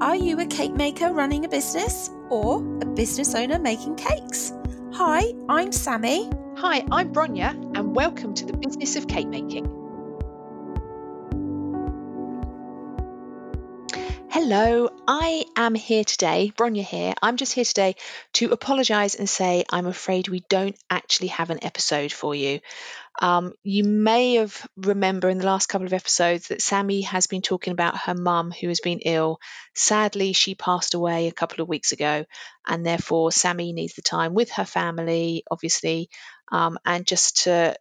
Are you a cake maker running a business or a business owner making cakes? Hi, I'm Sammie. Hi, I'm Bronya, and welcome to the business of cake making. Hello, I am here today, Bronya here. I'm just here today to apologise and say I'm afraid we don't actually have an episode for you. Um, you may have remember in the last couple of episodes that Sammie has been talking about her mum who has been ill. Sadly, she passed away a couple of weeks ago, and therefore Sammie needs the time with her family, obviously, um, and just to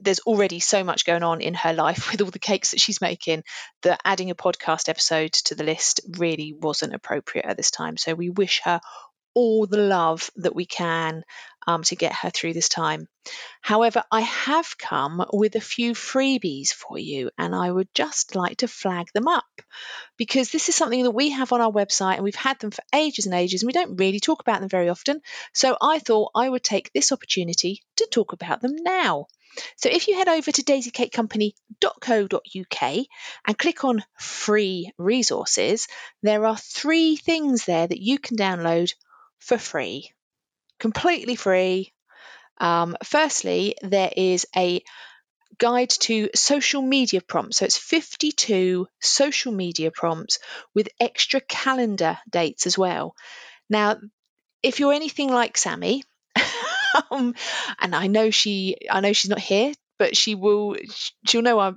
there's already so much going on in her life with all the cakes that she's making that adding a podcast episode to the list really wasn't appropriate at this time. So we wish her all the love that we can um, to get her through this time. However, I have come with a few freebies for you, and I would just like to flag them up because this is something that we have on our website and we've had them for ages and ages, and we don't really talk about them very often. So I thought I would take this opportunity to talk about them now. So if you head over to daisycakecompany.co.uk and click on free resources, there are three things there that you can download for free completely free. Um, firstly, there is a guide to social media prompts. So it's 52 social media prompts with extra calendar dates as well. Now, if you're anything like Sammie, um, and I know she, I know she's not here but she will she'll know I,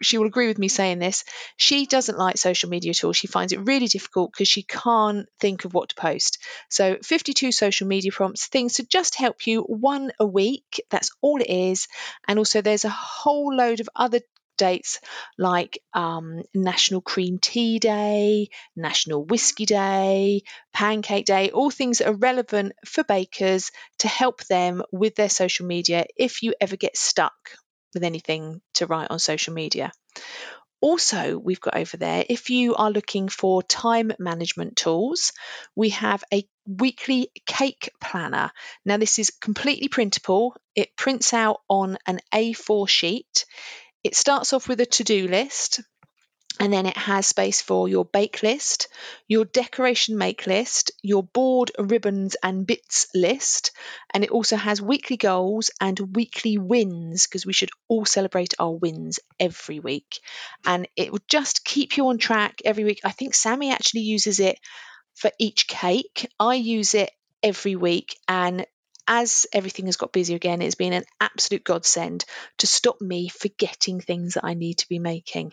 she will agree with me saying this. She doesn't like social media at all. She finds it really difficult because she can't think of what to post. So 52 social media prompts things to just help you one a week. That's all it is. And also there's a whole load of other dates like um, National Cream Tea Day, National Whiskey Day, Pancake Day, all things that are relevant for bakers to help them with their social media if you ever get stuck with anything to write on social media. Also, we've got over there, if you are looking for time management tools, we have a weekly cake planner. Now, this is completely printable, it prints out on an A4 sheet. It starts off with a to do list, and then it has space for your bake list, your decoration make list, your board, ribbons, and bits list. And it also has weekly goals and weekly wins because we should all celebrate our wins every week. And it will just keep you on track every week. I think Sammie actually uses it for each cake. I use it every week. And as everything has got busier again, it's been an absolute godsend to stop me forgetting things that I need to be making.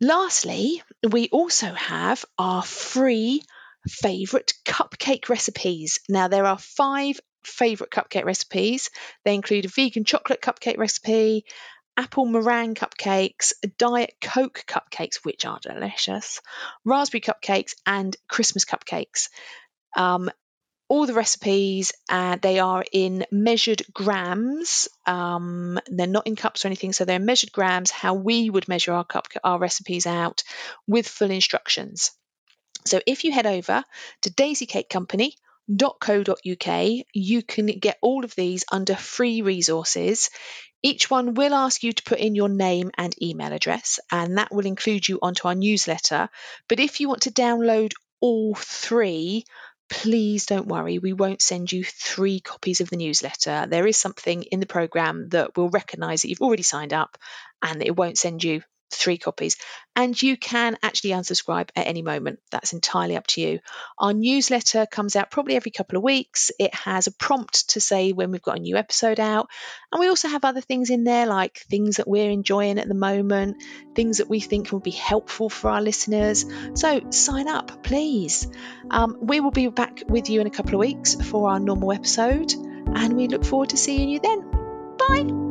Lastly, we also have our free favourite cupcake recipes. Now, there are five favourite cupcake recipes. They include a vegan chocolate cupcake recipe, apple meringue cupcakes, diet coke cupcakes, which are delicious, raspberry cupcakes, and Christmas cupcakes. Um, all the recipes uh, they are in measured grams. Um, they're not in cups or anything so they're measured grams how we would measure our cup our recipes out with full instructions. So if you head over to daisycakecompany.co.uk you can get all of these under free resources. Each one will ask you to put in your name and email address and that will include you onto our newsletter. But if you want to download all three please don't worry, we won't send you three copies of the newsletter. There is something in the program that will recognize that you've already signed up and it won't send you three copies. And you can actually unsubscribe at any moment. That's entirely up to you. Our newsletter comes out probably every couple of weeks. It has a prompt to say when we've got a new episode out. And we also have other things in there like things that we're enjoying at the moment, things that we think will be helpful for our listeners. So sign up, please. Um, we will be back with you in a couple of weeks for our normal episode. And we look forward to seeing you then. Bye.